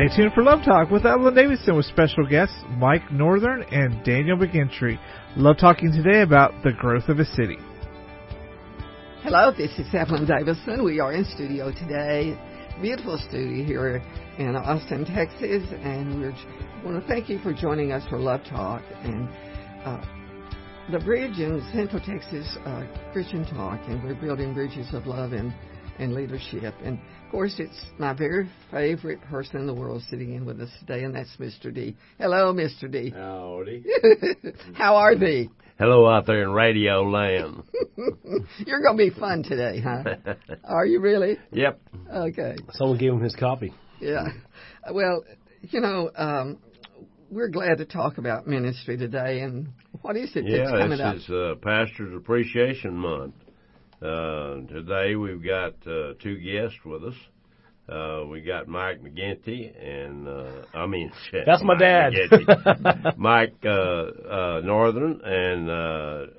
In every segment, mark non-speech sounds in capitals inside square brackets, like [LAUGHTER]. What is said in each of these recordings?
Stay tuned for Love Talk with Evelyn Davison with special guests Mike Northern and Daniel McGinty. Love talking today about the growth of a city. Hello, this is Evelyn Davison. We are in studio today, beautiful studio here in Austin, Texas, and we want to thank you for joining us for Love Talk and uh, the bridge in Central Texas uh, Christian Talk, and we're building bridges of love and and leadership. And of course, it's my very favorite person in the world sitting in with us today, and that's Mr. D. Hello, Mr. D. Howdy. [LAUGHS] How are thee? Hello out there in radio land. [LAUGHS] You're going to be fun today, huh? [LAUGHS] Are you really? Yep. Okay. Someone gave him his copy. Yeah. Well, you know, um, we're glad to talk about ministry today. And what is it yeah, that's coming this is uh, Pastor's Appreciation Month. Uh, today we've got uh, two guests with us. Uh, we got Mike McGinty and uh, I mean [LAUGHS] That's my Mike dad. McGinty. [LAUGHS] Mike uh, uh, Northern and uh,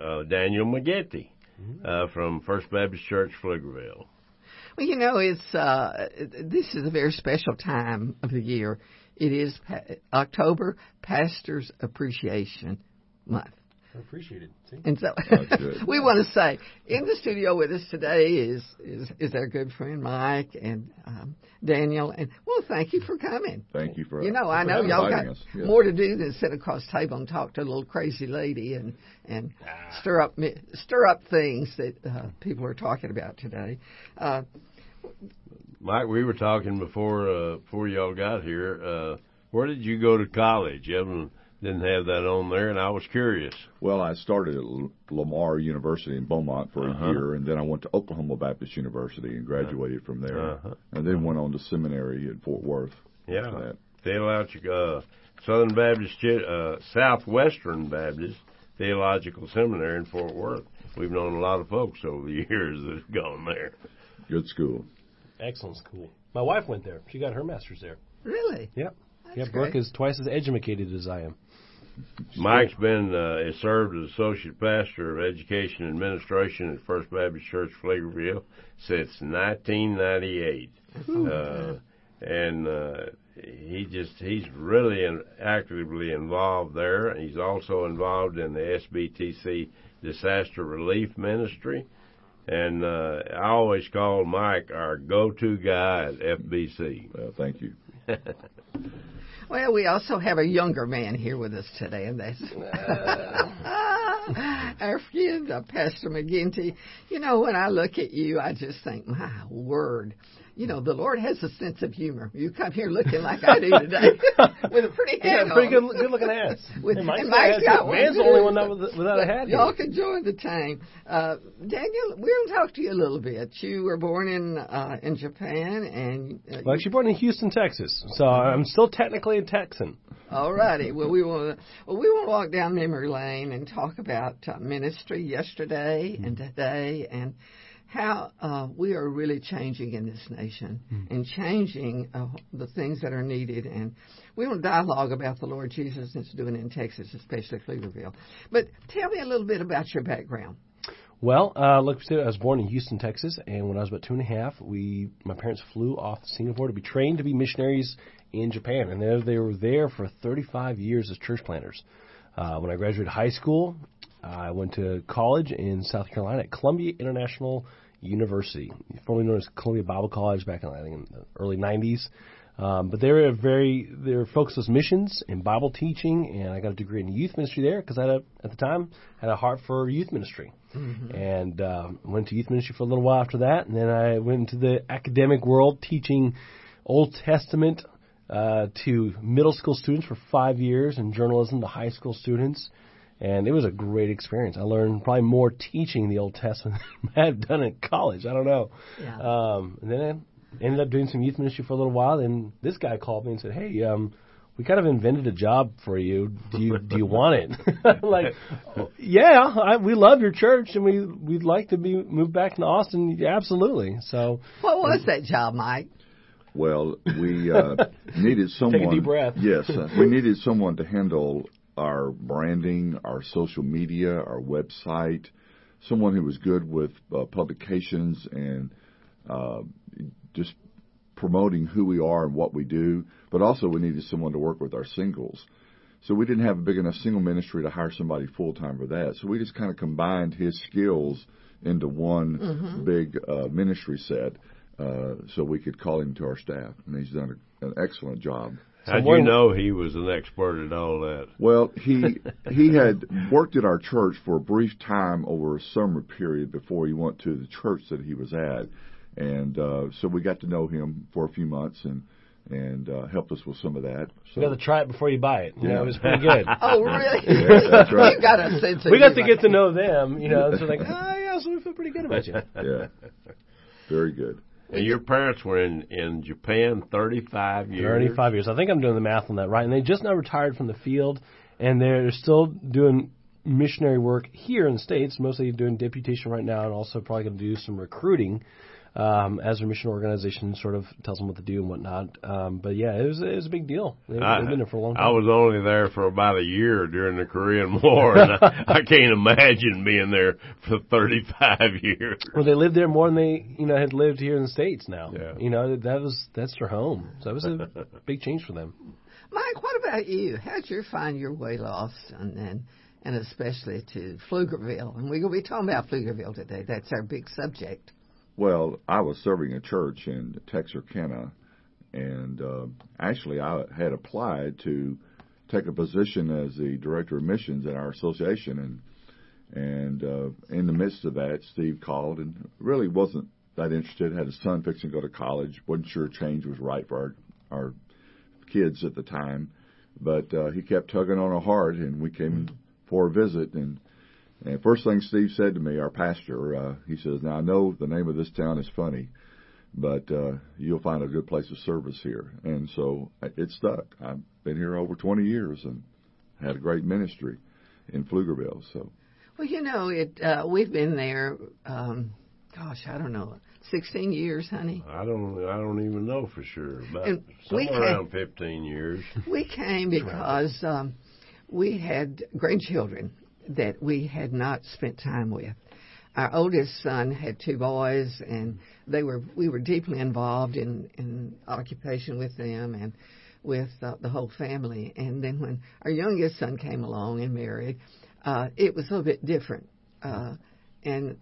uh, Daniel McGinty uh, from First Baptist Church Pflugerville. Well, you know, it's uh, this is a very special time of the year. It is pa- October Pastors Appreciation Month. I appreciate it. See? And so good. [LAUGHS] we want to say in the studio with us today is is, is our good friend Mike and um, Daniel. And well, thank you for coming. Thank you for You know, I know y'all got. Yes. more to do than sit across the table and talk to a little crazy lady and and stir up stir up things that uh, people are talking about today. Uh, Mike, we were talking before uh, before y'all got here. Uh, where did you go to college? Evan didn't have that on there, and I was curious. Well, I started at L- Lamar University in Beaumont for Uh-huh. a year, and then I went to Oklahoma Baptist University and graduated from there, Uh-huh. and then went on to seminary in Fort Worth. Yeah, that. theological uh, Southern Baptist, uh, Southwestern Baptist Theological Seminary in Fort Worth. We've known a lot of folks over the [LAUGHS] years that have gone there. Good school. Excellent school. My wife went there. She got her master's there. really, Yep. That's yeah, Brooke great. is twice as educated as I am. Mike's been uh, has served as associate pastor of education administration at First Baptist Church Pflugerville since 1998, uh, and uh, he just he's really in, actively involved there. He's also involved in the SBTC disaster relief ministry, and uh, I always call Mike our go-to guy at FBC. Well, thank you. [LAUGHS] Well, we also have a younger man here with us today, and that's [LAUGHS] our friend uh, Pastor McGinty. You know, when I look at you, I just think, my word. You know, the Lord has a sense of humor. You come here looking like I do today, [LAUGHS] with a pretty Yeah, hat pretty good, good looking ass. [LAUGHS] With- and Mike's and Mike's got one, Man's the only one without a hat. Y'all here. can join the team. Uh, Daniel, we're going to talk to you a little bit. You were born in uh, in Japan, and uh, Well, actually born in Houston, Texas. So I'm still technically a Texan. All righty. Well, we want to well, we want to walk down memory lane and talk about uh, ministry yesterday and today and how uh, we are really changing in this nation and changing uh, the things that are needed. And we want to dialogue about the Lord Jesus is doing in Texas, especially Pflugerville. But tell me a little bit about your background. Well, uh, like we said, I was born in Houston, Texas, and when I was about two and a half, we my parents flew off to Singapore to be trained to be missionaries in Japan, and they, they were there for 35 years as church planters. Uh, when I graduated high school, I went to college in South Carolina at Columbia International University, formerly known as Columbia Bible College, back in I think in the early 90s. Um, but they were very they were focused on missions and Bible teaching, and I got a degree in youth ministry there because I had a, at the time had a heart for youth ministry, and um, went to youth ministry for a little while after that, and then I went into the academic world teaching Old Testament uh, to middle school students for five years and journalism to high school students. And it was a great experience. I learned probably more teaching the Old Testament [LAUGHS] than I had done in college. I don't know. Yeah. Um, and then I ended up doing some youth ministry for a little while. And this guy called me and said, "Hey, um, we kind of invented a job for you. Do you do you want it?" [LAUGHS] Like, "Oh, yeah, I, we love your church and we we'd like to be moved back to Austin. Yeah, absolutely. So What was that job, Mike? Well, we uh, [LAUGHS] needed someone. Take a deep breath. Yes, uh, we needed someone to handle our branding, our social media, our website. Someone who was good with uh, publications and uh, just promoting who we are and what we do. but also we needed someone to work with our singles. So we didn't have a big enough single ministry to hire somebody full time for that. So we just kind of combined his skills into one Mm-hmm. big uh, ministry set, uh, so we could call him to our staff, and he's done a, an excellent job. How'd you know he was an expert at all that? Well, he [LAUGHS] he had worked at our church for a brief time over a summer period before he went to the church that he was at, and uh, so we got to know him for a few months and and uh, helped us with some of that. So You got to try it before you buy it. You know, Yeah. it was pretty good. [LAUGHS] Oh, really? Yeah, [LAUGHS] that's right. you got a sense of we got to get to know them. You know, so like, oh yeah, so we feel pretty good about you. yeah, very good. And your parents were in in Japan 35 years. 35 years. I think I'm doing the math on that right. And they just now retired from the field, and they're still doing missionary work here in the States, mostly doing deputation right now, and also probably going to do some recruiting um, as their mission organization sort of tells them what to do and whatnot. Um, but yeah, it was, it was a big deal. They, I, they've been there for a long time. I was only there for about a year during the Korean [LAUGHS] War, and I, I can't imagine being there for 35 [LAUGHS] years. Well, they lived there more than they, you know, had lived here in the states. Now, Yeah. you know, that was that's their home. So that was a [LAUGHS] big change for them. Mike, what about you? How'd you find your way to Austin and and especially to Pflugerville? And we're going to be talking about Pflugerville today. That's our big subject. Well, I was serving a church in Texarkana, and uh, actually I had applied to take a position as the director of missions in our association, and and uh, in the midst of that, Steve called and really wasn't that interested. Had a son fixing to go to college, wasn't sure change was right for our our kids at the time, but uh, he kept tugging on our heart, and we came for a visit and. And first thing Steve said to me, our pastor, uh, he says, "Now I know the name of this town is funny, but uh, you'll find a good place of service here." And so uh, it stuck. I've been here over 20 years and had a great ministry in Pflugerville. So Well, you know, it. Uh, we've been there. Um, gosh, I don't know, sixteen years, honey. I don't I don't even know for sure, but And we somewhere had- around 15 years. We came because um, we had grandchildren that we had not spent time with. Our oldest son had two boys, and they were we were deeply involved in in occupation with them and with uh, the whole family. And then when our youngest son came along and married, uh, it was a little bit different. Uh, and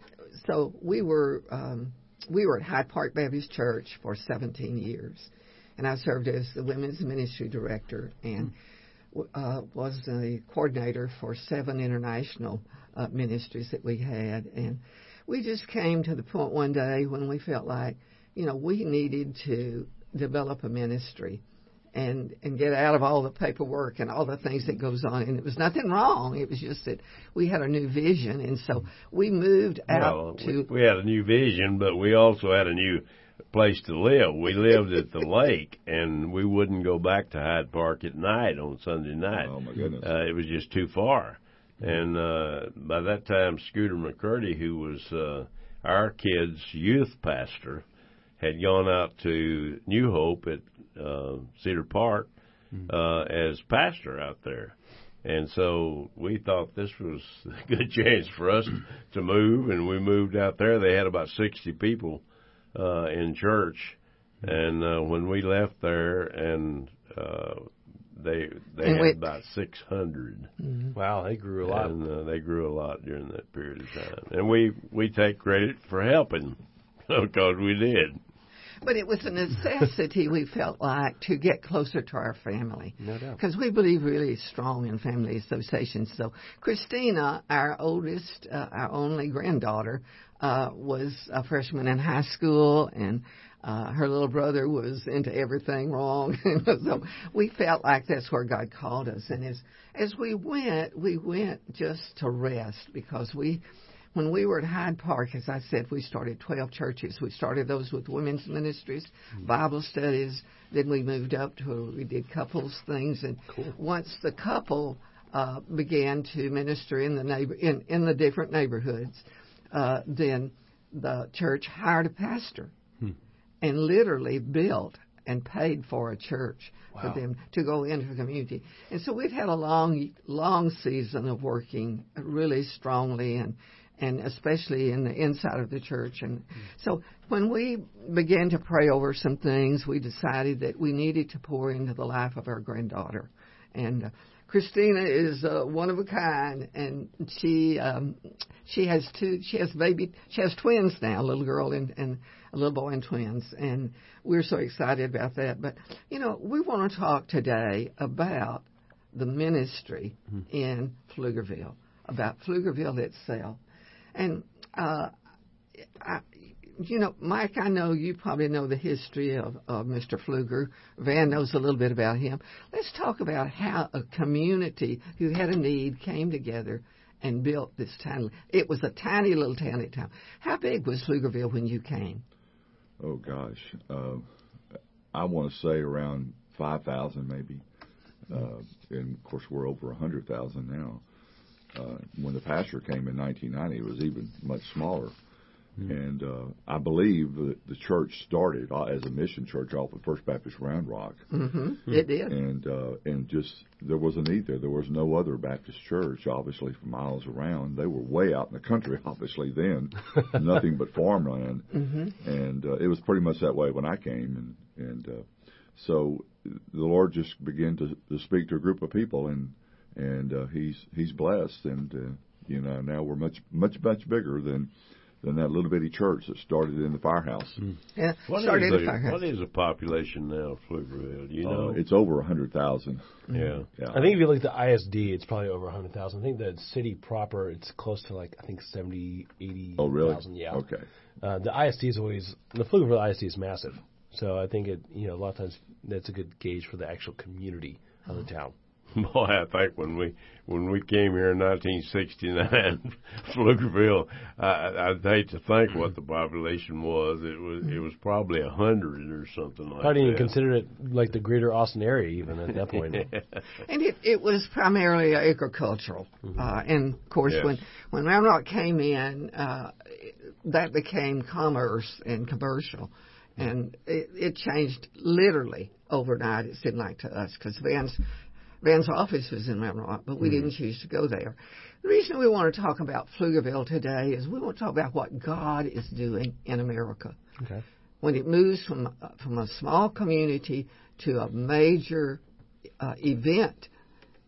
so we were um, we were at Hyde Park Baptist Church for 17 years, and I served as the women's ministry director and uh, was the coordinator for seven international uh, ministries that we had. And we just came to the point one day when we felt like, you know, we needed to develop a ministry and and get out of all the paperwork and all the things that goes on. And it was nothing wrong. It was just that we had a new vision. And so we moved out Well, to we, we had a new vision, but we also had a new place to live. We lived at the lake, and we wouldn't go back to Hyde Park at night on Sunday night. Oh, my goodness. Uh, it was just too far. And uh, by that time, Scooter McCurdy, who was uh, our kids' youth pastor, had gone out to New Hope at uh, Cedar Park uh, as pastor out there. And so we thought this was [LAUGHS] a good chance for us to move, and we moved out there. They had about 60 people uh, in church, and uh, when we left there, and uh, they they And had we- about 600, Wow, they grew a lot. and uh, they grew a lot during that period of time. And we we take credit for helping [LAUGHS] because we did. But it was a necessity we felt like to get closer to our family. No doubt. Because we believe really strong in family associations. So Christina, our oldest, uh, our only granddaughter, uh, was a freshman in high school and uh, her little brother was into everything wrong. [LAUGHS] so we felt like that's where God called us. And as, as we went, we went just to rest because we, when we were at Hyde Park, as I said, we started 12 churches. We started those with women's ministries, Bible studies. Then we moved up to we did couples things, and once the couple uh, began to minister in the neighbor in in the different neighborhoods, uh, then the church hired a pastor and literally built and paid for a church Wow. for them to go into the community. And so we've had a long, long season of working really strongly and and especially in the inside of the church. And so when we began to pray over some things, we decided that we needed to pour into the life of our granddaughter. And uh, Christina is uh, one of a kind, and she um, she has two. She has baby. She has twins now, a little girl and, and a little boy and twins, and we're so excited about that. But you know, we want to talk today about the ministry mm-hmm. in Pflugerville, about Pflugerville itself, and uh, I, you know, Mike, I know you probably know the history of, of Mr. Pfluger. Van knows a little bit about him. Let's talk about how a community who had a need came together and built this town. It was a tiny little tiny town. How big was Pflugerville when you came? Oh gosh, uh, I want to say around five thousand maybe. Uh, and of course, we're over a hundred thousand now. Uh, when the pastor came in 1990, it was even much smaller. Mm-hmm. And uh, I believe that the church started uh, as a mission church off of First Baptist Round Rock. Mm-hmm. It did. And uh, and just there was a need there. There was no other Baptist church, obviously, for miles around. They were way out in the country, [LAUGHS] obviously then, nothing but farmland. [LAUGHS] Mm-hmm. And uh, it was pretty much that way when I came. And and uh, so the Lord just began to, to speak to a group of people, and and uh, he's he's blessed, and uh, you know now we're much much much bigger than than that little bitty church that started in the firehouse. Mm. Yeah, what started in the firehouse. What is the population now of Pflugerville? Do you uh, know? It's over a hundred thousand. Yeah. yeah. I think if you look at the ISD, it's probably over a hundred thousand. I think the city proper, it's close to like I think seventy, eighty. Oh, really? Thousand. Yeah. Okay. Uh, the ISD is always the Pflugerville ISD is massive, so I think it you know a lot of times that's a good gauge for the actual community of the town. [LAUGHS] Boy, I think when we when we came here in 1969, [LAUGHS] Pflugerville, I, I'd hate to think what the population was. It was it was probably a hundred or something like I didn't that. even consider it like the greater Austin area even at that point. [LAUGHS] and it, it was primarily agricultural, mm-hmm. uh, and of course yes. when when Round Rock came in, uh, that became commerce and commercial, and it, it changed literally overnight. It seemed like to us because Van's Van's office was in Round but we mm didn't choose to go there. The reason we want to talk about Pflugerville today is we want to talk about what God is doing in America. Okay. When it moves from uh, from a small community to a major uh, event,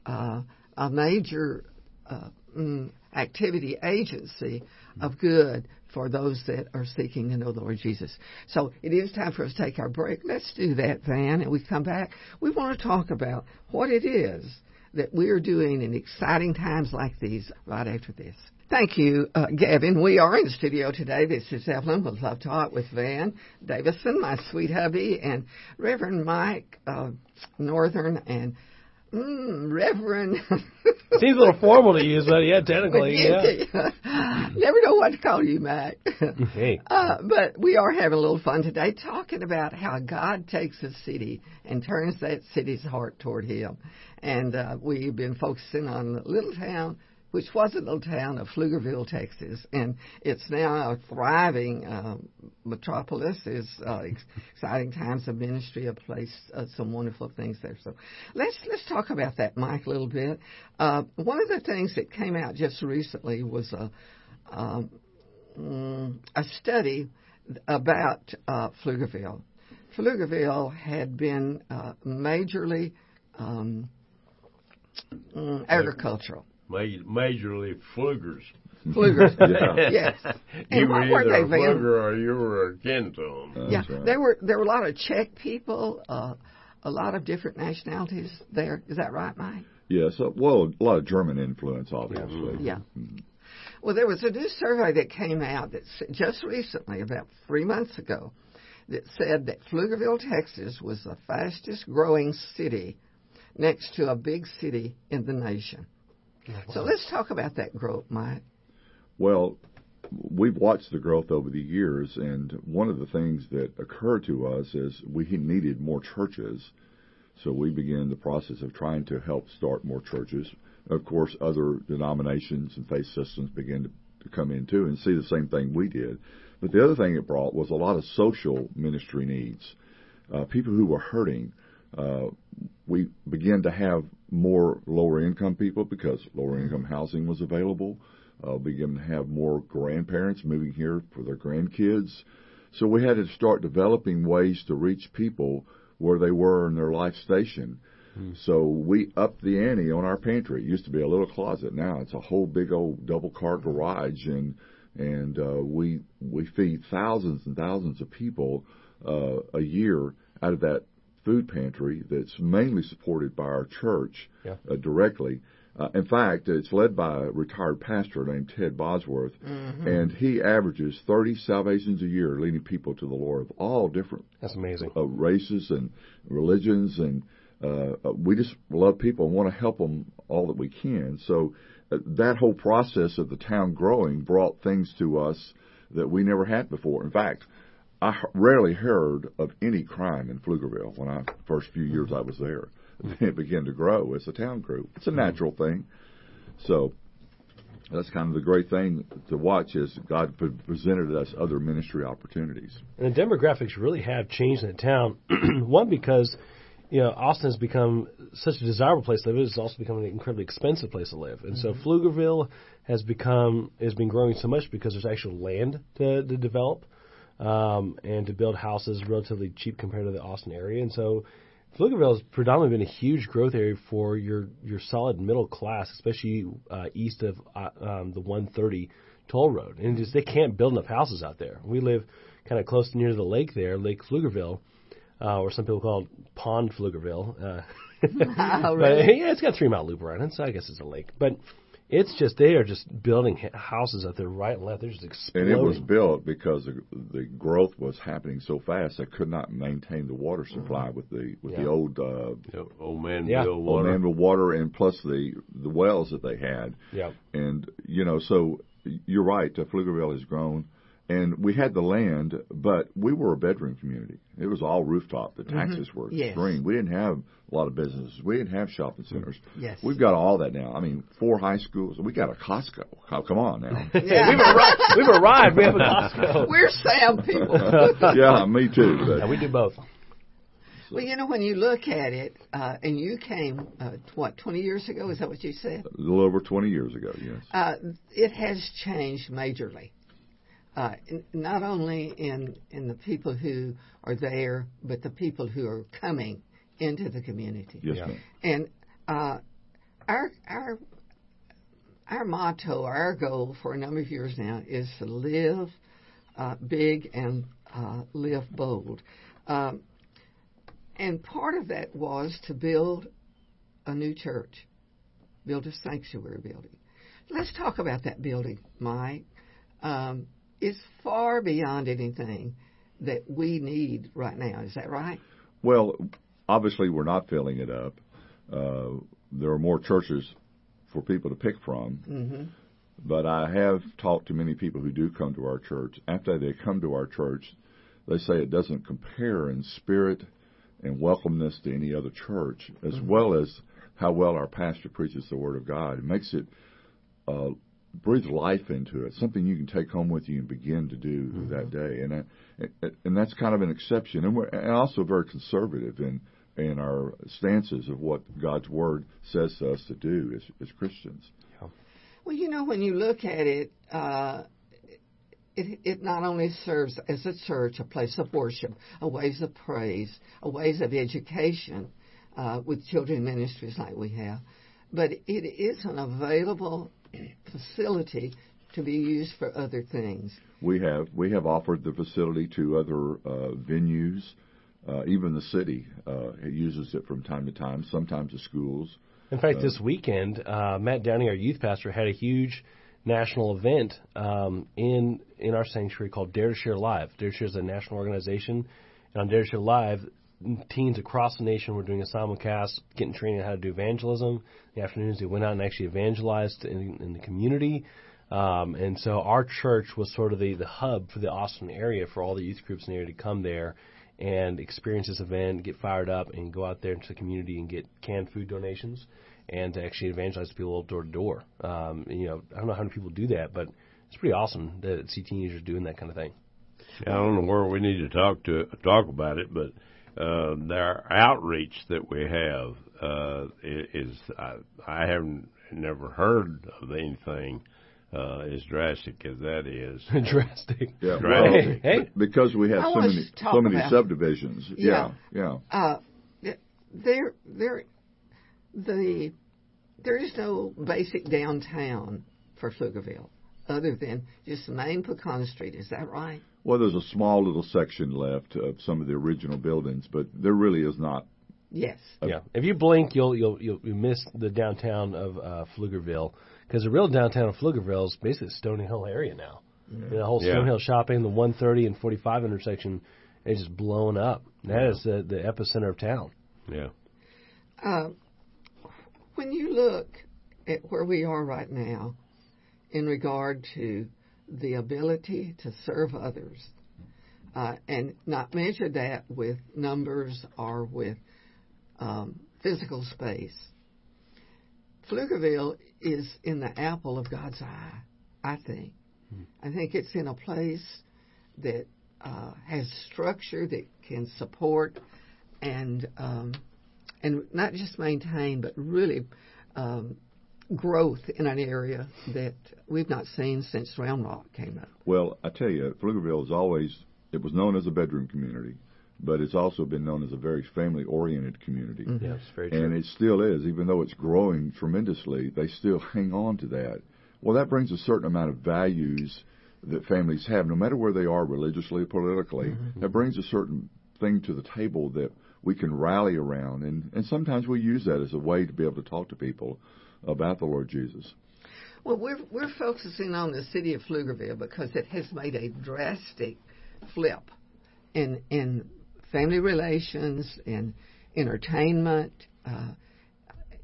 uh, a major uh, mm, activity agency of good for those that are seeking to know the Lord Jesus. So it is time for us to take our break. Let's do that, Van, and we come back. We want to talk about what it is that we are doing in exciting times like these right after this. Thank you, uh, Gavin. We are in the studio today. This is Evelyn with Love Talk with Van Davison, my sweet hubby, and Reverend Mike uh, Northern and Mm, Reverend. [LAUGHS] Seems a little formal to use, but yeah, technically, [LAUGHS] yeah. [LAUGHS] Never know what to call you, Matt. hey. Uh, but we are having a little fun today talking about how God takes a city and turns that city's heart toward Him. And uh, we've been focusing on the little town which was a little town of Pflugerville, Texas, and it's now a thriving uh, metropolis. Is uh, exciting times of ministry, a place, uh, some wonderful things there. So let's let's talk about that, Mike, a little bit. Uh, one of the things that came out just recently was a um, mm, a study about uh, Pflugerville. Pflugerville had been uh, majorly um, mm, agricultural majorly Pflugers. Pflugers, [LAUGHS] yeah. yes. you and were what were either they, a Van? Pfluger or you were akin to them. Uh, yeah, right. there were there were a lot of Czech people, uh, a lot of different nationalities there. Is that right, Mike? Yeah, so well, a lot of German influence, obviously. Mm-hmm. Yeah. Mm-hmm. Well, there was a new survey that came out that just recently, about three months ago, that said that Pflugerville, Texas, was the fastest growing city next to a big city in the nation. So let's talk about that growth, Mike. Well, we've watched the growth over the years, and one of the things that occurred to us is we needed more churches. So we began the process of trying to help start more churches. Of course, other denominations and faith systems began to, to come in too and see the same thing we did. But the other thing it brought was a lot of social ministry needs. Uh, people who were hurting. Uh, we began to have more lower income people because lower income housing was available. Uh, began to have more grandparents moving here for their grandkids. So we had to start developing ways to reach people where they were in their life station. Mm. So we upped the ante on our pantry. It used to be a little closet. Now it's a whole big old double car garage, and and uh, we we feed thousands and thousands of people uh, a year out of that food pantry that's mainly supported by our church yeah. uh, directly. Uh, in fact, it's led by a retired pastor named Ted Bosworth, mm-hmm. and he averages 30 salvations a year, leading people to the Lord of all different That's amazing. Uh, races and religions, and uh, uh we just love people and want to help them all that we can. So uh, that whole process of the town growing brought things to us that we never had before. In fact, I rarely heard of any crime in Pflugerville when I first few years I was there. [LAUGHS] It began to grow as the town grew. It's a natural thing. So that's kind of the great thing to watch is God presented us other ministry opportunities. And the demographics really have changed in the town. [CLEARS THROAT] One because you know Austin has become such a desirable place to live. It's also become an incredibly expensive place to live, and mm-hmm. so Pflugerville has become has been growing so much because there's actual land to, to develop um, and to build houses relatively cheap compared to the Austin area. And so Pflugerville has predominantly been a huge growth area for your your solid middle class, especially uh, east of uh, um, the 130 toll road. And just they can't build enough houses out there. We live kind of close near the lake there, Lake Pflugerville, uh, or some people call it Pond Pflugerville. Uh, [LAUGHS] [LAUGHS] oh, really? but, yeah, it's got a three mile loop around it, so I guess it's a lake. But it's just they are just building houses out there right and left. They're just exploding. And it was built because the, the growth was happening so fast they could not maintain the water supply mm-hmm. with the with yeah. the old uh, yep. old Manville yeah. water, old Manville water, and plus the the wells that they had. Yeah. And you know, so you're right. Uh, Pflugerville has grown and we had the land, but we were a bedroom community. It was all rooftop. The taxes mm-hmm. were yes. extreme. We didn't have a lot of businesses. We didn't have shopping centers. Yes. We've got all that now. I mean, four high schools. We got a Costco. Oh, come on now. [LAUGHS] yeah. we've, arrived, we've arrived. We have a Costco. [LAUGHS] We're Sam people. [LAUGHS] yeah, me too. But. Yeah, we do both. Well, you know, when you look at it, uh, and you came, uh, what, 20 years ago? Is that what you said? A little over 20 years ago, yes. Uh, it has changed majorly uh, not only in in the people who are there, but the people who are coming into the community. Yes, ma'am. And uh, our our our motto, our goal for a number of years now is to live uh, big and uh, live bold. Um, and part of that was to build a new church, build a sanctuary building. Let's talk about that building, Mike. Um, is far beyond anything that we need right now. Is that right? Well, obviously, we're not filling it up. Uh, there are more churches for people to pick from. Mm-hmm. But I have talked to many people who do come to our church. After they come to our church, they say it doesn't compare in spirit and welcomeness to any other church, as mm-hmm. well as how well our pastor preaches the Word of God. It makes it uh, breathe life into it, something you can take home with you and begin to do mm-hmm. that day. And uh, and that's kind of an exception, and we're and also very conservative in in our stances of what God's Word says to us to do as as Christians. Yeah. Well, you know, when you look at it. Uh, it, it not only serves as a church, a place of worship, a ways of praise, a ways of education uh, with children ministries like we have, but it is an available facility to be used for other things. We have we have offered the facility to other uh, venues. Uh, even the city uh, uses it from time to time. Sometimes the schools. In fact, this weekend, uh, Matt Downing, our youth pastor, had a huge national event um, in in our sanctuary called Dare to Share Live. Dare to Share is a national organization, and on Dare to Share Live, teens across the nation were doing a simulcast, getting training on how to do evangelism. In the afternoons, they went out and actually evangelized in, in the community. Um, and so our church was sort of the, the hub for the Austin area for all the youth groups in the area to come there and experience this event, get fired up, and go out there into the community and get canned food donations and to actually evangelize people door to door. Um, you know, I don't know how many people do that, but it's pretty awesome to see teenagers doing that kind of thing. Yeah, I don't know where we need to talk to talk about it, but uh, their outreach that we have uh, is I, I haven't never heard of anything uh, as drastic as that is. [LAUGHS] drastic. Yeah, Right. well, Hey, hey. because we have I so many so many subdivisions. Yeah. yeah, yeah. Uh, there, there, the there is no basic downtown for Pflugerville other than just the main Pecan Street. Is that right? Well, there's a small little section left of some of the original buildings, but there really is not. Yes. Yeah, if you blink, you'll you'll you'll you miss the downtown of uh, Pflugerville because the real downtown of Pflugerville is basically Stony Hill area now. You know, the whole Yeah. Stony Hill shopping, the 130 and 45 intersection, is just blown up. That is the the epicenter of town. Yeah. Uh, when you look at where we are right now in regard to the ability to serve others. Uh, and not measure that with numbers or with um, physical space, Pflugerville is in the apple of God's eye, I think. I think it's in a place that uh, has structure that can support and um, and not just maintain, but really um, growth in an area that we've not seen since Round Rock came up. Well, I tell you, Pflugerville is always it was known as a bedroom community, but it's also been known as a very family-oriented community. Mm-hmm. Yeah, it's very And it still is, even though it's growing tremendously, they still [LAUGHS] hang on to that. Well, that brings a certain amount of values that families have, no matter where they are religiously or politically. Mm-hmm. That brings a certain thing to the table that we can rally around. And, and sometimes we use that as a way to be able to talk to people about the Lord Jesus. Well, we're we're focusing on the city of Pflugerville because it has made a drastic flip in in family relations, in entertainment, uh,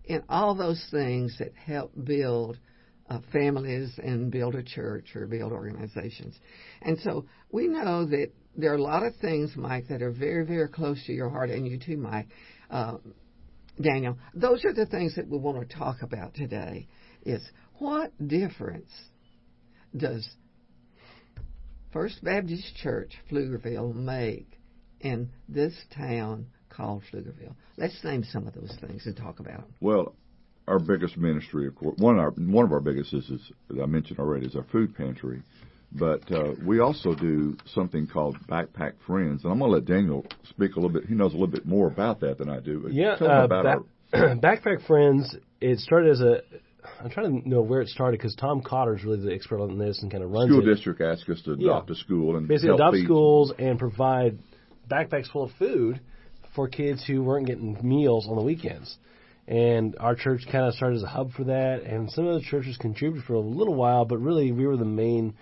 in all those things that help build uh, families and build a church or build organizations. And so we know that there are a lot of things, Mike, that are very, very close to your heart, and you too, Mike. Uh, Daniel, those are the things that we want to talk about today. Is what difference does First Baptist Church Pflugerville make in this town called Pflugerville? Let's name some of those things and talk about them. Well, our biggest ministry, of course, one of our one of our biggest is, is I mentioned already, is our food pantry. But uh, we also do something called Backpack Friends, and I'm going to let Daniel speak a little bit. He knows a little bit more about that than I do. But Yeah, tell uh, about back, our. [CLEARS THROAT] Backpack Friends. It started as a. I'm trying to know where it started because Tom Cotter is really the expert on this and kind of runs School it. district asked us to Yeah. adopt a school and Basically, adopt feed- schools and provide backpacks full of food for kids who weren't getting meals on the weekends. And our church kind of started as a hub for that, and some of the churches contributed for a little while, but really we were the main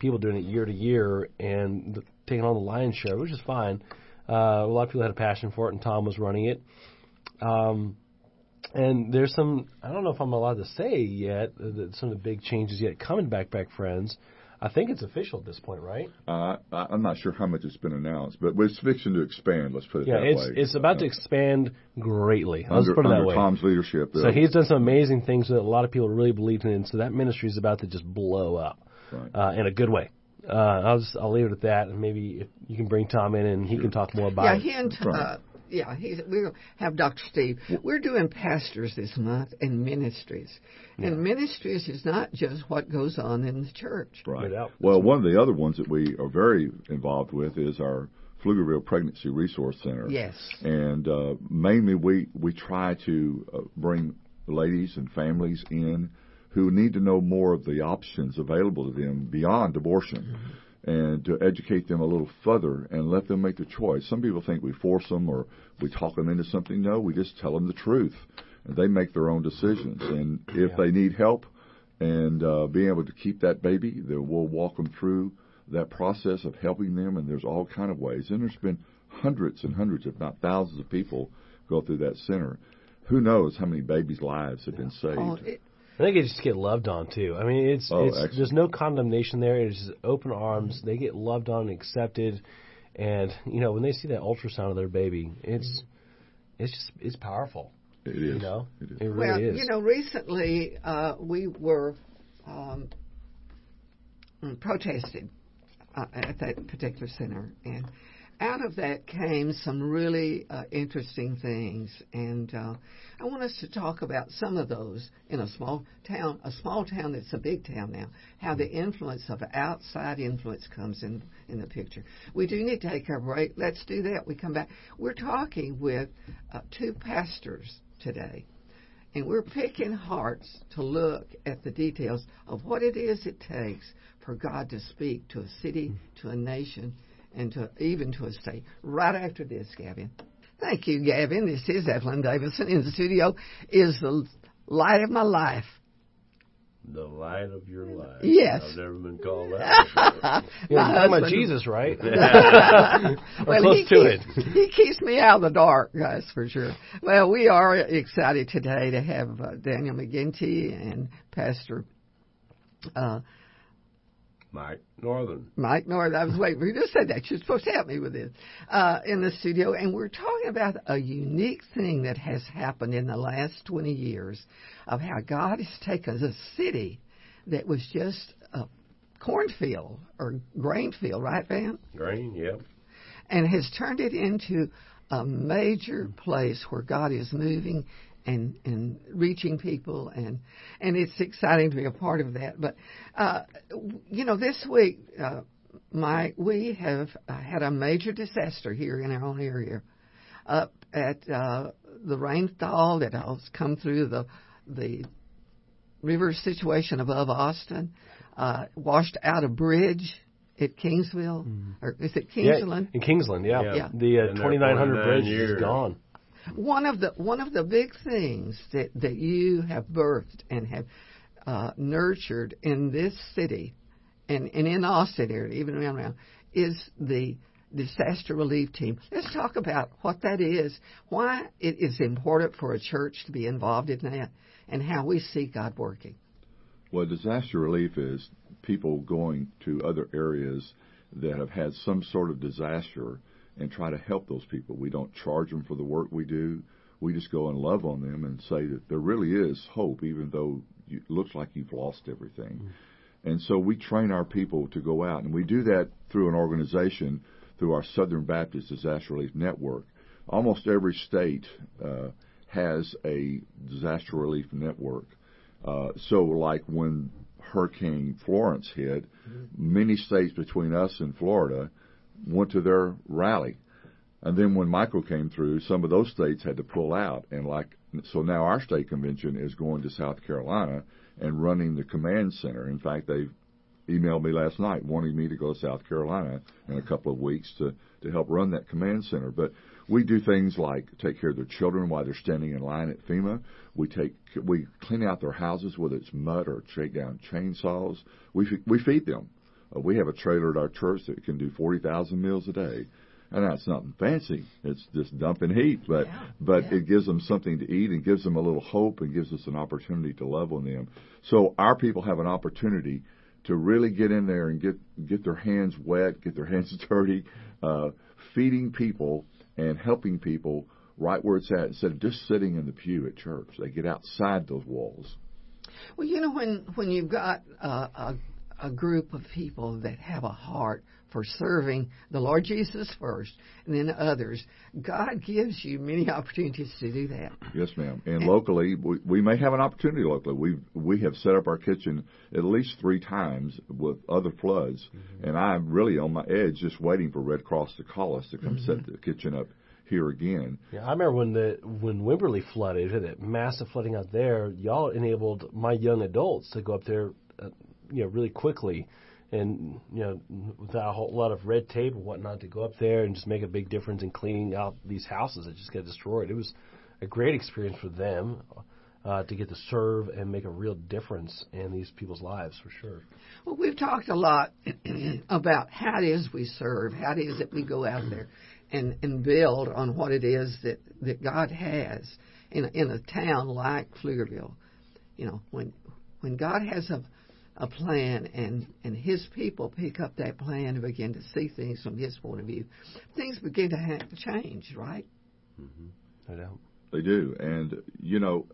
people doing it year to year and the, taking on the lion's share, which is fine. Uh, a lot of people had a passion for it, and Tom was running it. Um, and there's some, I don't know if I'm allowed to say yet, that some of the big changes yet coming to Backpack Friends. I think it's official at this point, right? Uh, I'm not sure how much it's been announced, but it's fixing to expand. Let's put it Yeah, that it's way. it's about to Uh, expand greatly. Let's under, put it that way. Tom's leadership. so he's done some amazing things that a lot of people really believed in, and so that ministry is about to just blow up Right. uh, in a good way. Uh, I'll just I'll leave it at that, and maybe you can bring Tom in and he can talk more about yeah, it. he and That's right. uh, yeah, he's we'll have Dr. Steve. We're doing pastors this month and ministries, and ministries is not just what goes on in the church. Right. No doubt. Well, one of the other ones that we are very involved with is our Pflugerville Pregnancy Resource Center. Yes. And uh, mainly we, we try to uh, bring ladies and families in who need to know more of the options available to them beyond abortion and to educate them a little further and let them make the choice. Some people think we force them or we talk them into something. No, we just tell them the truth and they make their own decisions. And if Yeah. they need help and uh, being able to keep that baby, then we'll walk them through that process of helping them. And there's all kind of ways. And there's been hundreds and hundreds, if not thousands, of people go through that center. Who knows how many babies' lives have been saved? Oh, it, I think they just get loved on too. I mean, it's, Oh, it's there's no condemnation there. It's just open arms. They get loved on and accepted, and you know when they see that ultrasound of their baby, it's it's just it's powerful. it You know, It is. it really well, is. you know, recently uh, we were um, protested uh, at that particular center, and out of that came some really uh, interesting things, and uh, I want us to talk about some of those in a small town, a small town that's a big town now. How the influence of outside influence comes in in the picture. We do need to take our break. Let's do that. We come back. We're talking with uh, two pastors today. And we're picking hearts to look at the details of what it is it takes for God to speak to a city, to a nation, and to even to a state. Right after this, Gavin. Thank you, Gavin. This is Evelyn Davison in the studio. Is the light of my life. The light of your life. Yes. I've never been called that. [LAUGHS] Yeah, My you're talking about Jesus, right? [LAUGHS] well, close he to keeps, it. he keeps me out of the dark, guys, for sure. Well, we are excited today to have uh, Daniel McGinty and Pastor uh, Mike Northern. Mike North. I was waiting for you to say that. You're supposed to help me with this uh, in the studio, and we're talking about a unique thing that has happened in the last 20 years of how God has taken a city that was just a cornfield or grain field, right, Van? Grain, yep. and has turned it into a major place where God is moving and and reaching people and and it's exciting to be a part of that. But uh, you know, this week, uh, Mike, we have uh, had a major disaster here in our own area. Up at uh, the rainfall that has come through the the river situation above Austin, uh, washed out a bridge at Kingsville, or is it Yeah, Kingsland? in Kingsland, yeah. Yeah. Yeah. The uh, 2900 bridge years. is gone. One of the one of the big things that that you have birthed and have uh, nurtured in this city, and and in Austin area, even around around, is the disaster relief team. Let's talk about what that is, why it is important for a church to be involved in that, and how we see God working. Well, disaster relief is people going to other areas that have had some sort of disaster and try to help those people. We don't charge them for the work we do. We just go and love on them and say that there really is hope, even though it looks like you've lost everything. And so we train our people to go out, and we do that through an organization, through our Southern Baptist Disaster Relief Network. Almost every state uh, has a disaster relief network. Uh, so, like when Hurricane Florence hit, many states between us and Florida went to their rally. And then when Michael came through, some of those states had to pull out. And like, so now our state convention is going to South Carolina and running the command center. In fact, they emailed me last night wanting me to go to South Carolina in a couple of weeks to, to help run that command center. But we do things like take care of their children while they're standing in line at FEMA. We take we clean out their houses whether it's mud or take down chainsaws. We we feed them. Uh, we have a trailer at our church that can do forty thousand meals a day. And that's nothing fancy. It's just dumping heat, but Yeah, but yeah. it gives them something to eat and gives them a little hope and gives us an opportunity to love on them. So our people have an opportunity to really get in there and get get their hands wet, get their [LAUGHS] hands dirty, uh, feeding people and helping people right where it's at instead of just sitting in the pew at church. They get outside those walls. Well, you know when when you've got uh, a a group of people that have a heart for serving the Lord Jesus first, and then others, God gives you many opportunities to do that. Yes, ma'am. And locally, we, we may have an opportunity locally. We we have set up our kitchen at least three times with other floods, and I'm really on my edge, just waiting for Red Cross to call us to come set the kitchen up here again. Yeah, I remember when the when Wimberley flooded, had that massive flooding out there. Y'all enabled my young adults to go up there, uh, you know, really quickly, and you know, without a whole lot of red tape and whatnot, to go up there and just make a big difference in cleaning out these houses that just got destroyed. It was a great experience for them uh, to get to serve and make a real difference in these people's lives, for sure. Well, we've talked a lot [CLEARS THROAT] about how it is we serve, how it is that we go out there and, and build on what it is that, that God has in a, in a town like Pflugerville. You know, when when God has a a plan and and His people pick up that plan and begin to see things from His point of view, things begin to have to change, right? No doubt. They do, and you know,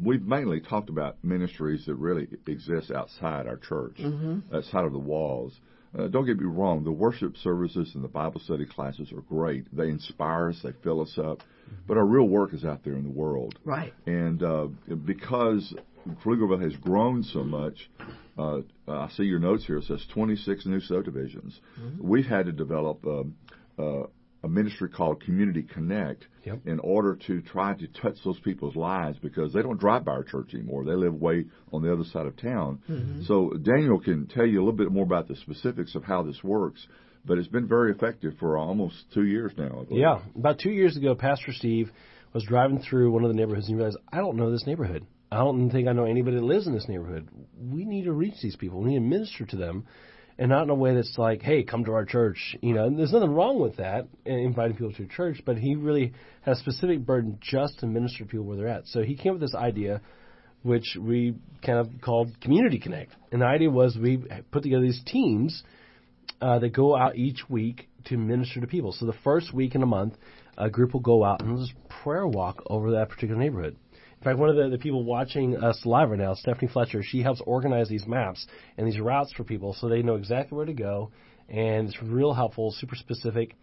we've mainly talked about ministries that really exist outside our church, outside of the walls. uh, don't get me wrong, the worship services and the Bible study classes are great. They inspire us, they fill us up, but our real work is out there in the world. Right. And uh, because Pflugerville has grown so much, uh, I see your notes here. It says 26 new subdivisions. Mm-hmm. We've had to develop um, uh, a ministry called Community Connect Yep. in order to try to touch those people's lives because they don't drive by our church anymore. They live way on the other side of town. Mm-hmm. So Daniel can tell you a little bit more about the specifics of how this works. But it's been very effective for almost two years now. Yeah, about two years ago, Pastor Steve was driving through one of the neighborhoods and he realized, I don't know this neighborhood. I don't think I know anybody that lives in this neighborhood. We need to reach these people. We need to minister to them, and not in a way that's like, hey, come to our church. You know, and there's nothing wrong with that, and inviting people to a church. But he really has a specific burden just to minister to people where they're at. So he came up with this idea, which we kind of called Community Connect. And the idea was we put together these teams uh, that go out each week to minister to people. So the first week in a month, a group will go out and just prayer walk over that particular neighborhood. In fact, one of the, the people watching us live right now, Stephanie Fletcher, she helps organize these maps and these routes for people so they know exactly where to go. And it's real helpful, super specific.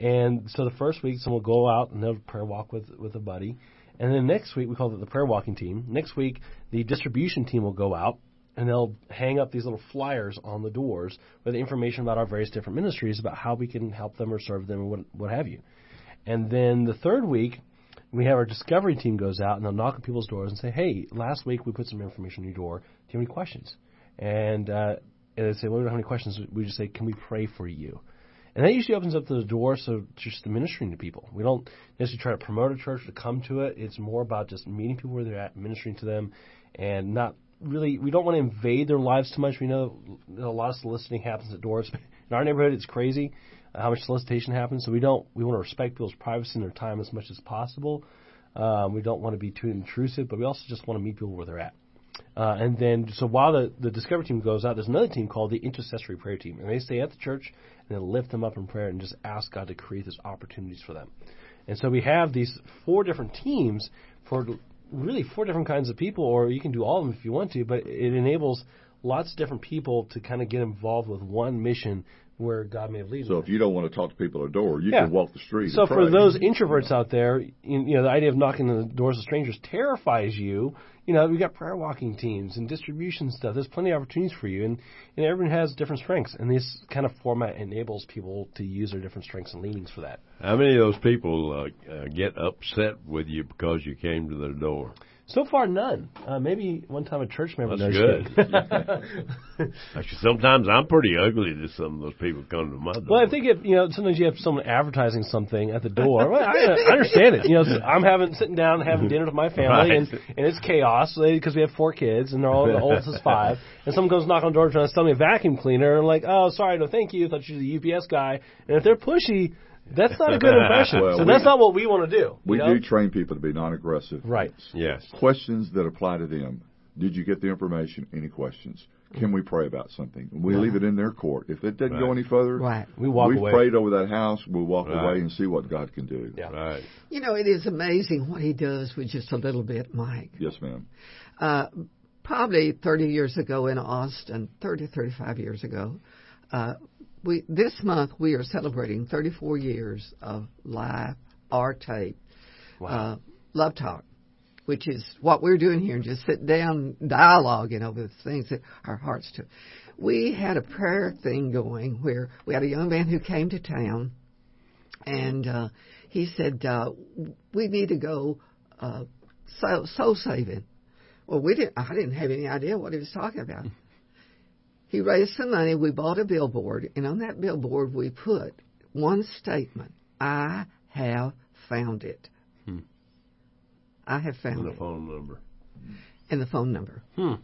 And so the first week, someone will go out and they'll prayer walk with, with a buddy. And then next week, we call it the prayer walking team. Next week, the distribution team will go out and they'll hang up these little flyers on the doors with information about our various different ministries about how we can help them or serve them or what, what have you. And then the third week, we have our discovery team goes out and they'll knock on people's doors and say, "Hey, last week we put some information on your door. Do you have any questions?" And uh, and they say, "Well, we don't have any questions." We just say, "Can we pray for you?" And that usually opens up the door so just ministering to people. We don't necessarily try to promote a church to come to it. It's more about just meeting people where they're at, ministering to them, and not really. We don't want to invade their lives too much. We know a lot of soliciting happens at doors. [LAUGHS] In our neighborhood, it's crazy how much solicitation happens. So we don't. We want to respect people's privacy and their time as much as possible. Um, we don't want to be too intrusive, but we also just want to meet people where they're at. Uh, and then, so while the, the discovery team goes out, there's another team called the intercessory prayer team, and they stay at the church and then lift them up in prayer and just ask God to create those opportunities for them. And so we have these four different teams for really four different kinds of people, or you can do all of them if you want to, but it enables lots of different people to kind of get involved with one mission where God may have leaded So them. if you don't want to talk to people at the door, you Yeah. can walk the street. So and for pray. those introverts out there, you you know, the idea of knocking on the doors of strangers terrifies you. You know, we've got prayer walking teams and distribution stuff. There's plenty of opportunities for you, and, and everyone has different strengths. And this kind of format enables people to use their different strengths and leanings for that. How many of those people uh, uh, get upset with you because you came to their door? So far, none. Uh, maybe one time a church member That's good. [LAUGHS] [LAUGHS] Actually, sometimes I'm pretty ugly to some of those people come to my door. Well, I think if you know, sometimes you have someone advertising something at the door. Well, I, I understand it. You know, I'm having sitting down having dinner with my family, Right. and and it's chaos because we have four kids, and they're all the oldest is five. And someone goes knock on the door trying to sell me a vacuum cleaner, and I'm like, oh, sorry, no, thank you. I Thought you were the UPS guy. And if they're pushy, that's not a good impression. Well, so we- that's not what we want to do. we you know? do train people to be non-aggressive. Right. yes. Questions that apply to them. Did you get the information? Any questions? Can we pray about something? We leave it in their court. If it doesn't go any further, Right. We walk we've away. prayed over that house. We'll walk Right. away and see what God can do. Yeah. Right. You know, it is amazing what he does with just a little bit, Mike. Yes, ma'am. Uh, probably 30 years ago in Austin, 30, 35 years ago, uh, we this month we are celebrating 34 years of live or tape uh, love talk, which is what we're doing here, and just sit down dialoguing over the things that our hearts to. We had a prayer thing going where we had a young man who came to town, and uh, he said uh, we need to go uh, soul saving. Well, we didn't. I didn't have any idea what he was talking about. He raised some money. We bought a billboard, and on that billboard we put one statement: "I have found it." I have found The it, phone number. and the phone number. Hmm.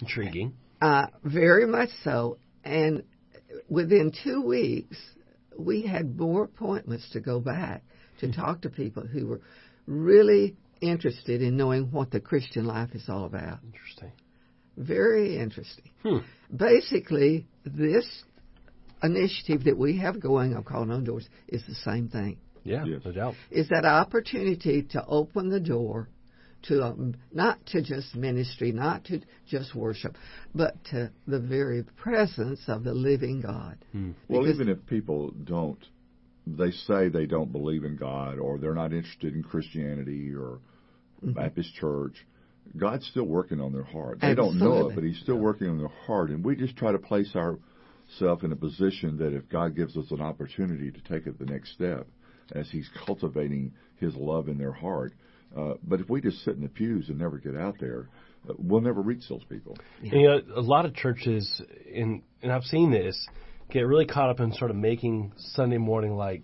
Intriguing. Uh, very much so. And within two weeks, we had more appointments to go back to talk to people who were really interested in knowing what the Christian life is all about. Interesting. Very interesting. Hmm. Basically, this initiative that we have going of Calling on Doors is the same thing. Yeah, Yes. no doubt. Is that opportunity to open the door to um, not to just ministry, not to just worship, but to the very presence of the living God. Hmm. Well, even if people don't, they say they don't believe in God or they're not interested in Christianity or mm-hmm. Baptist church. God's still working on their heart. They Absolutely. don't know it, but He's still working on their heart, and we just try to place ourselves in a position that if God gives us an opportunity to take it the next step, as He's cultivating His love in their heart, uh, but if we just sit in the pews and never get out there, uh, we'll never reach those people. Yeah. You know, a lot of churches, in, and I've seen this, get really caught up in sort of making Sunday morning like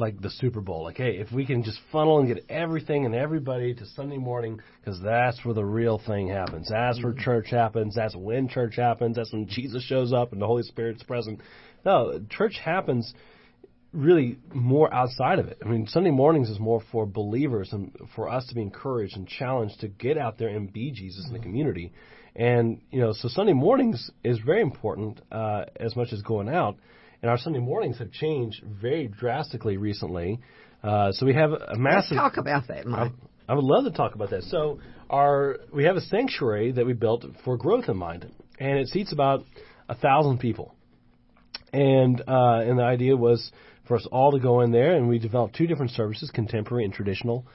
like the Super Bowl. Like, hey, if we can just funnel and get everything and everybody to Sunday morning, because that's where the real thing happens. That's where mm-hmm. church happens. That's when church happens. That's when Jesus shows up and the Holy Spirit's present. No, church happens really more outside of it. I mean, Sunday mornings is more for believers and for us to be encouraged and challenged to get out there and be Jesus in the community. And you know, so Sunday mornings is very important uh, as much as going out. And our Sunday mornings have changed very drastically recently. Uh, so we have a massive. Let's talk about that, Mike. I, I would love to talk about that. So our we have a sanctuary that we built for growth in mind, and it seats about a thousand people. And uh, and the idea was for us all to go in there, and we developed two different services, contemporary and traditional.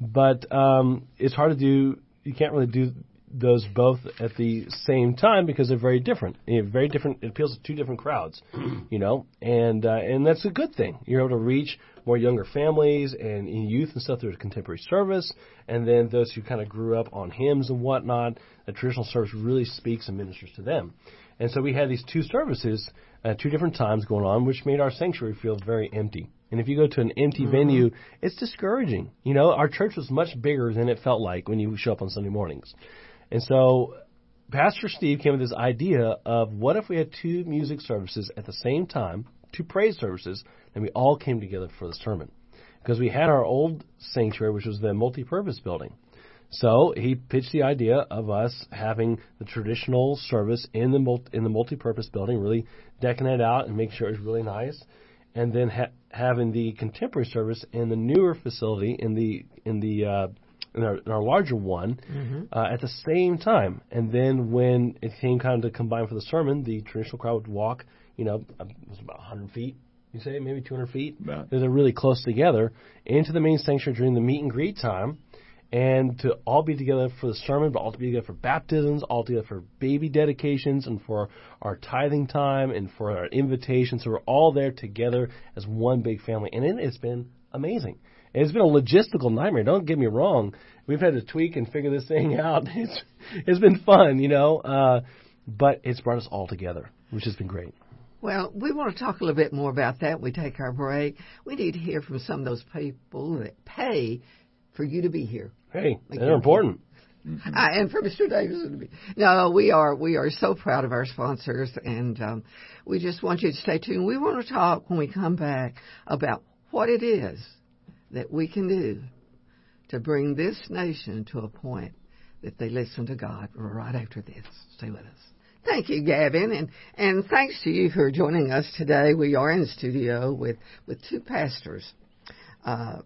But um, it's hard to do. You can't really do those both at the same time because they're very different. You know, very different. It appeals to two different crowds, [CLEARS THROAT] you know, and uh, and that's a good thing. You're able to reach more younger families and youth and stuff through a contemporary service, and then those who kind of grew up on hymns and whatnot. The traditional service really speaks and ministers to them. And so we had these two services at two different times going on, which made our sanctuary feel very empty. And if you go to an empty mm-hmm. venue, it's discouraging. You know, our church was much bigger than it felt like when you show up on Sunday mornings. And so Pastor Steve came with this idea of what if we had two music services at the same time, two praise services, and we all came together for the sermon. Because we had our old sanctuary, which was the multi-purpose building. So he pitched the idea of us having the traditional service in the multi, in the multi-purpose building, really decking it out and making sure it was really nice, and then ha- having the contemporary service in the newer facility in the in the uh, in our, in our larger one mm-hmm. uh, at the same time. And then when it came kind of to combine for the sermon, the traditional crowd would walk, you know, it was about 100 feet. You say maybe 200 feet. Yeah. They're really close together into the main sanctuary during the meet and greet time and to all be together for the sermon, but all to be together for baptisms, all together for baby dedications, and for our tithing time, and for our invitations. So we're all there together as one big family, and it has been amazing. It's been a logistical nightmare. Don't get me wrong. We've had to tweak and figure this thing [LAUGHS] out. It's it's been fun, you know, uh, but it's brought us all together, which has been great. Well, we want to talk a little bit more about that. We take our break. We need to hear from some of those people that pay for you to be here. Hey, they're important. Mm-hmm. Uh, and for Mr. Davis. No, we are we are so proud of our sponsors, and um, we just want you to stay tuned. We want to talk when we come back about what it is that we can do to bring this nation to a point that they listen to God right after this. Stay with us. Thank you, Gavin, and and thanks to you for joining us today. We are in studio with with two pastors. Uh,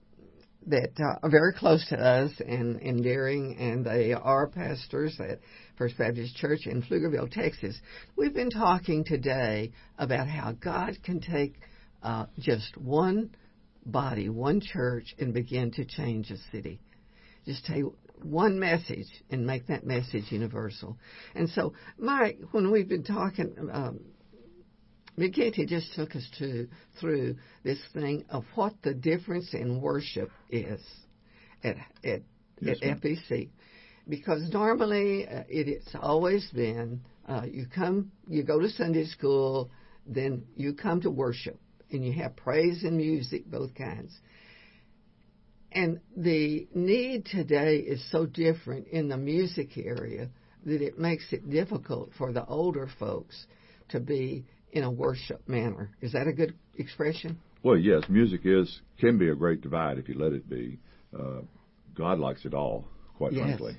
that uh, are very close to us and endearing, and they are pastors at First Baptist Church in Pflugerville, Texas. We've been talking today about how God can take uh, just one body, one church, and begin to change a city. Just take one message and make that message universal. And so, Mike, when we've been talking um, McGinty just took us to through this thing of what the difference in worship is at at, yes, at FBC, because normally uh, it, it's always been uh, you come you go to Sunday school, then you come to worship, and you have praise and music, both kinds. And the need today is so different in the music area that it makes it difficult for the older folks to be in a worship manner. Is that a good expression? Well, yes, music is can be a great divide if you let it be. Uh, God likes it all, quite yes. frankly.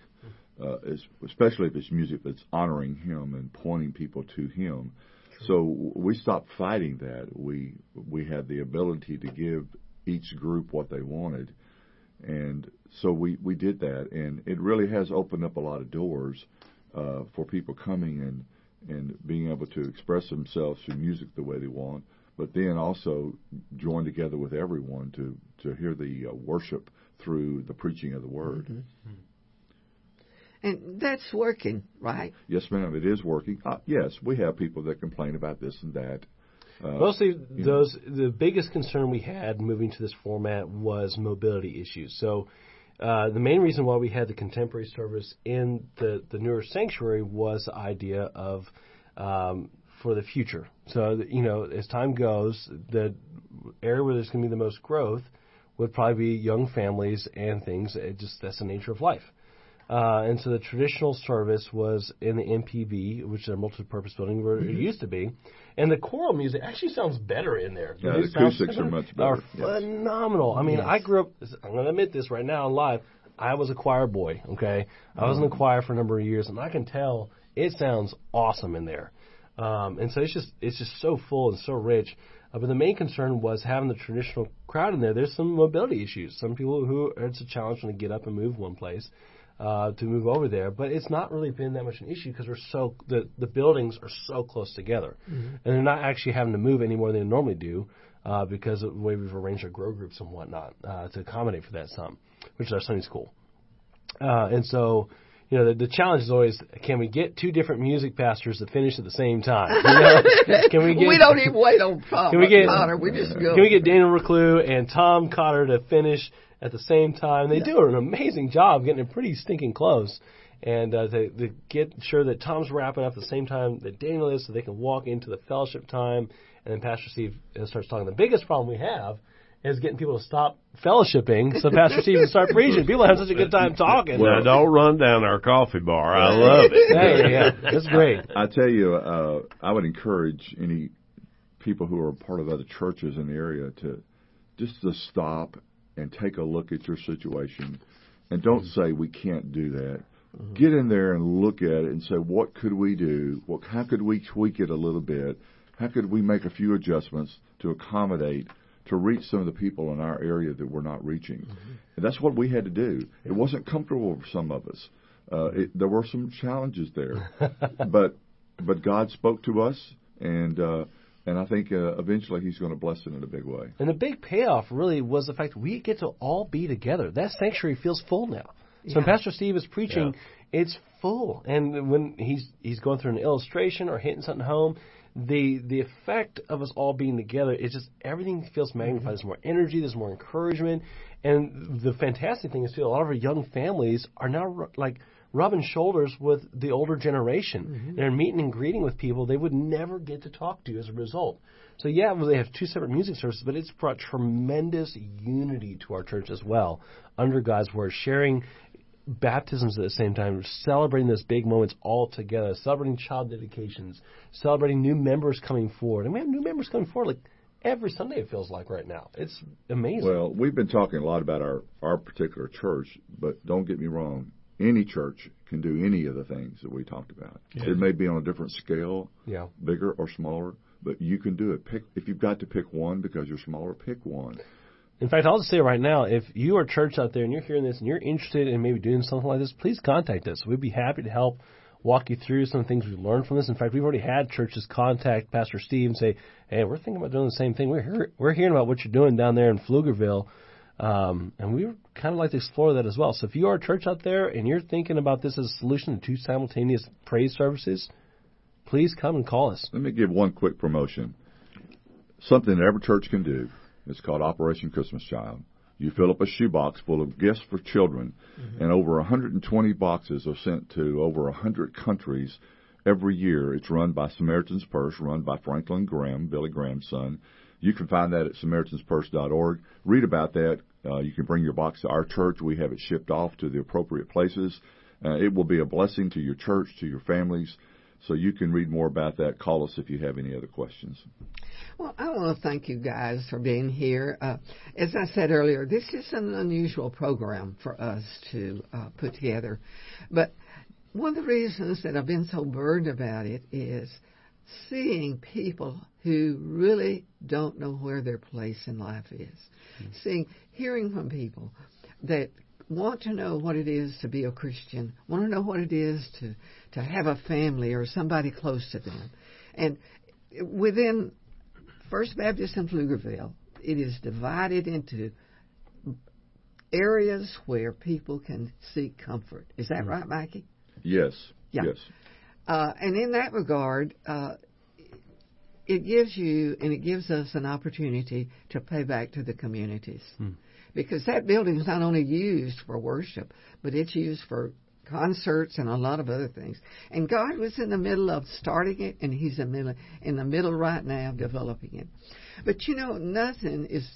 Uh, especially if it's music that's honoring Him and pointing people to Him. So we stopped fighting that. We we had the ability to give each group what they wanted, and so we we did that, and it really has opened up a lot of doors uh, for people coming and and being able to express themselves through music the way they want, but then also join together with everyone to to hear the uh, worship through the preaching of the word. Mm-hmm. And that's working, right? Yes, ma'am. It is working. Uh, yes, we have people that complain about this and that. Uh, Mostly, those know. the biggest concern we had moving to this format was mobility issues. So, uh, the main reason why we had the contemporary service in the the newer sanctuary was the idea of um, for the future. So, you know, as time goes, the area where there's going to be the most growth would probably be young families and things. It just that's the nature of life. Uh, and so the traditional service was in the MPB, which is a multi-purpose building where mm-hmm. it used to be. And the choral music actually sounds better in there. Yeah, the acoustics are much better. Are phenomenal. I mean, yes. I grew up. I'm going to admit this right now live. I was a choir boy. Okay, I was in the mm-hmm. choir for a number of years, and I can tell it sounds awesome in there. Um, and so it's just it's just so full and so rich. Uh, but the main concern was having the traditional crowd in there. There's some mobility issues. Some people who it's a challenge when they get up and move one place uh, to move over there. But it's not really been that much an issue because we're so the the buildings are so close together, mm-hmm. and they're not actually having to move any more than they normally do uh, because of the way we've arranged our grow groups and whatnot uh, to accommodate for that some, which is our Sunday school. Uh, and so you know, the, the challenge is always can we get two different music pastors to finish at the same time? You know? [LAUGHS] can we get? we don't even wait on Tom can we get. We just go. Can we get Daniel Reclue and Tom Cotter to finish at the same time. They yeah. do an amazing job getting it pretty stinking close. And uh, to, to get sure that Tom's wrapping up at the same time that Daniel is so they can walk into the fellowship time. And then Pastor Steve uh, starts talking. The biggest problem we have is getting people to stop fellowshipping so Pastor Steve can start preaching. People have such a good time talking. Well, don't run down our coffee bar. I love it. Hey, yeah, that's great. I tell you, uh, I would encourage any people who are part of other churches in the area to just to stop and take a look at your situation and don't mm-hmm. say we can't do that. Mm-hmm. Get in there and look at it and say what could we do? What how could we tweak it a little bit? How could we make a few adjustments to accommodate to reach some of the people in our area that we're not reaching? Mm-hmm. And that's what we had to do. It wasn't comfortable for some of us. Uh, it, there were some challenges there, [LAUGHS] but but God spoke to us and. Uh, and I think uh, eventually he's going to bless it in a big way. And the big payoff really was the fact we get to all be together. That sanctuary feels full now. So yeah. when Pastor Steve is preaching, yeah. it's full. And when he's he's going through an illustration or hitting something home, the the effect of us all being together is just everything feels magnified. Mm-hmm. There's more energy, there's more encouragement, and the fantastic thing is too, a lot of our young families are now like rubbing shoulders with the older generation. Mm-hmm. They're meeting and greeting with people they would never get to talk to as a result. So yeah, well, they have two separate music services, but it's brought tremendous unity to our church as well. Under God's word, sharing baptisms at the same time, celebrating those big moments all together, celebrating child dedications, celebrating new members coming forward, and we have new members coming forward like every Sunday. It feels like right now. It's amazing. Well, we've been talking a lot about our our particular church, but don't get me wrong any church can do any of the things that we talked about. Yeah. It may be on a different scale, yeah. bigger or smaller, but you can do it. Pick if you've got to pick one because you're smaller, pick one. In fact, I'll just say right now, if you are a church out there and you're hearing this and you're interested in maybe doing something like this, please contact us. We'd be happy to help walk you through some things we've learned from this. In fact, we've already had churches contact Pastor Steve and say, "Hey, we're thinking about doing the same thing. We're hear- we're hearing about what you're doing down there in Pflugerville." Um, and we would kind of like to explore that as well. So if you are a church out there and you're thinking about this as a solution to two simultaneous praise services, please come and call us. Let me give one quick promotion. Something that every church can do. It's called Operation Christmas Child. You fill up a shoebox full of gifts for children, mm-hmm. and over 120 boxes are sent to over 100 countries every year. It's run by Samaritan's Purse, run by Franklin Graham, Billy Graham's son. You can find that at SamaritansPurse.org. Read about that. Uh, you can bring your box to our church. We have it shipped off to the appropriate places. Uh, it will be a blessing to your church, to your families. So you can read more about that. Call us if you have any other questions. Well, I want to thank you guys for being here. Uh, as I said earlier, this is an unusual program for us to uh, put together. But one of the reasons that I've been so burdened about it is seeing people who really don't know where their place in life is. Mm-hmm. Seeing, hearing from people. that want to know what it is to be a Christian, want to know what it is to to have a family or somebody close to them, and within First Baptist in Pflugerville, it is divided into areas where people can seek comfort. Is that right, Mikey? Yes. Yeah. Yes. Uh, and in that regard, uh, it gives you and it gives us an opportunity to pay back to the communities. Because that building is not only used for worship, but it's used for concerts and a lot of other things. And God was in the middle of starting it, and He's in the middle, in the middle right now of developing it. But you know, nothing is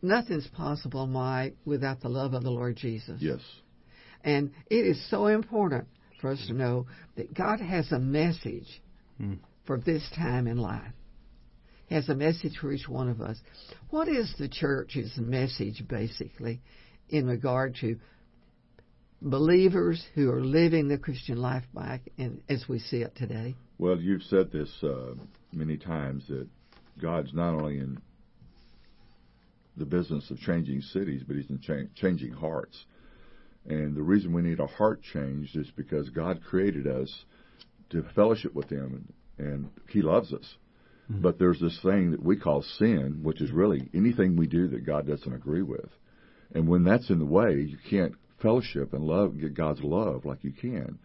nothing's possible, Mike, without the love of the Lord Jesus. Yes. And it is so important for us to know that God has a message for this time in life. He has a message for each one of us. What is the church's message, basically, in regard to believers who are living the Christian life back in, as we see it today? Well, you've said this uh, many times that God's not only in the business of changing cities, but He's in cha- changing hearts. And the reason we need a heart change is because God created us to fellowship with Him, and, and He loves us. Mm-hmm. But there's this thing that we call sin, which is really anything we do that God doesn't agree with. And when that's in the way, you can't fellowship and love, get God's love like you can.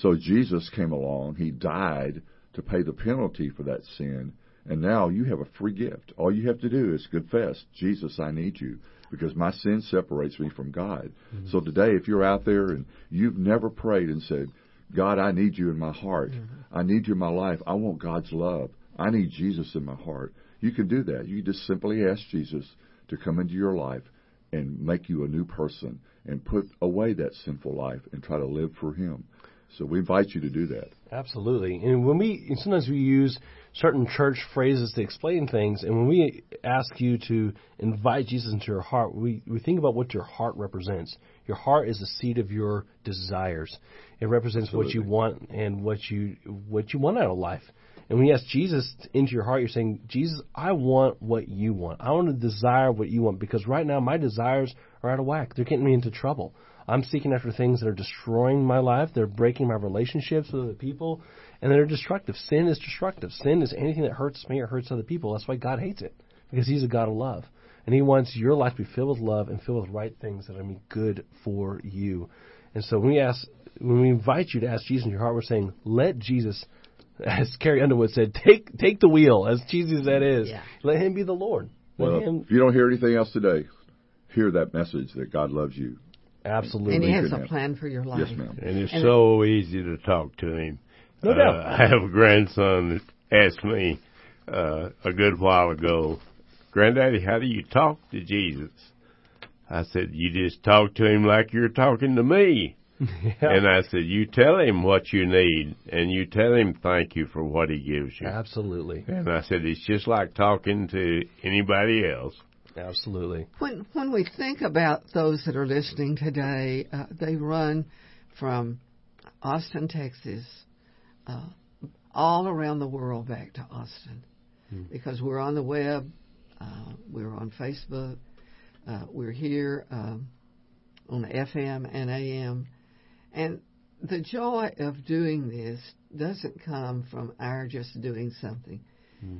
So Jesus came along. He died to pay the penalty for that sin. And now you have a free gift. All you have to do is confess, Jesus, I need you because my sin separates me from God. Mm-hmm. So today, if you're out there and you've never prayed and said, God, I need you in my heart. Mm-hmm. I need you in my life. I want God's love. I need Jesus in my heart. You can do that. You just simply ask Jesus to come into your life and make you a new person and put away that sinful life and try to live for Him. So we invite you to do that. Absolutely. And when we and sometimes we use certain church phrases to explain things, and when we ask you to invite Jesus into your heart, we, we think about what your heart represents. Your heart is the seat of your desires. It represents what you want and what you what you want out of life. And when you ask Jesus into your heart, you're saying, Jesus, I want what you want. I want to desire what you want because right now my desires are out of whack. They're getting me into trouble. I'm seeking after things that are destroying my life. They're breaking my relationships with other people, and they're destructive. Sin is destructive. Sin is anything that hurts me or hurts other people. That's why God hates it because He's a God of love, and He wants your life to be filled with love and filled with right things that are going to be good for you. And so when we ask, when we invite you to ask Jesus in your heart, we're saying, let Jesus [LAUGHS] as Carrie Underwood said, take take the wheel, as cheesy as that is. Yeah. Let him be the Lord. Let Well, him if you don't hear anything else today, hear that message that God loves you. absolutely. And He has a plan for your life. Yes, ma'am. And it's And- so easy to talk to him. No Uh, doubt. I have a grandson that asked me uh, a good while ago, Granddaddy, how do you talk to Jesus? I said, you just talk to him like you're talking to me. [LAUGHS] And I said, you tell him what you need, and you tell him thank you for what he gives you. absolutely, And I said, it's just like talking to anybody else. absolutely. When when we think about those that are listening today, uh, they run from Austin, Texas, uh, all around the world back to Austin, because we're on the web, uh, we're on Facebook, uh, we're here um, on the FM and AM, and the joy of doing this doesn't come from our just doing something.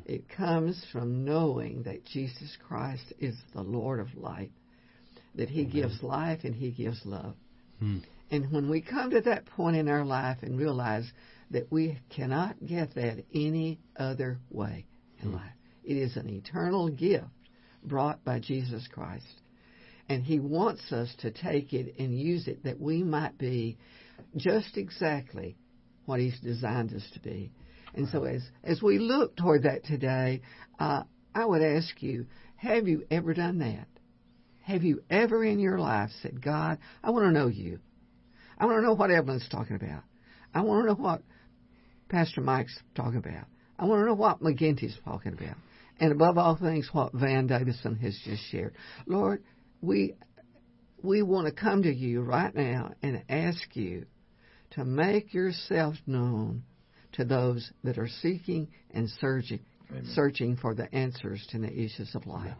It comes from knowing that Jesus Christ is the Lord of light, that He gives life and He gives love. And when we come to that point in our life and realize that we cannot get that any other way in life, it is an eternal gift brought by Jesus Christ. And He wants us to take it and use it that we might be just exactly what He's designed us to be. And so, as as we look toward that today, uh, I would ask you: Have you ever done that? Have you ever in your life said, "God, I want to know You. I want to know what Evelyn's talking about. I want to know what Pastor Mike's talking about. I want to know what McGinty's talking about, and above all things, what Van Davison has just shared. Lord, we we want to come to you right now and ask you to make yourself known to those that are seeking and searching searching for the answers to the issues of life.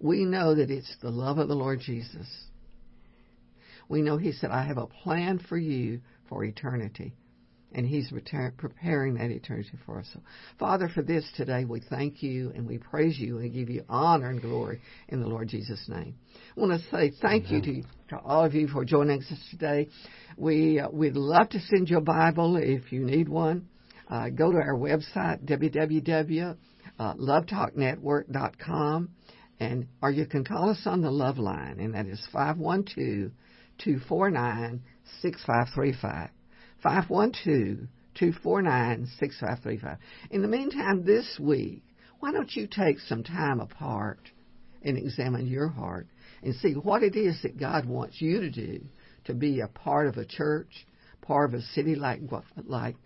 We know that it's the love of the Lord Jesus We know He said, I have a plan for you for eternity. And He's preparing that eternity for us. So, Father, for this today, we thank you and we praise you and give you honor and glory in the Lord Jesus' name. I want to say thank Amen. you to, to all of you for joining us today. We, uh, we'd love to send you a Bible if you need one. Uh, go to our website, www.lovetalknetwork.com, and or you can call us on the Love Line, and that is 512 249 6535. 512 249 6535. In the meantime, this week, why don't you take some time apart and examine your heart and see what it is that God wants you to do to be a part of a church, part of a city like like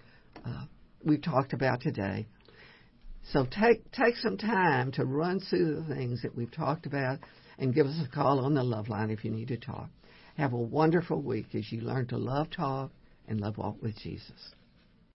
uh, we've talked about today. So take take some time to run through the things that we've talked about and give us a call on the love line if you need to talk. Have a wonderful week as you learn to love talk and love walk with Jesus.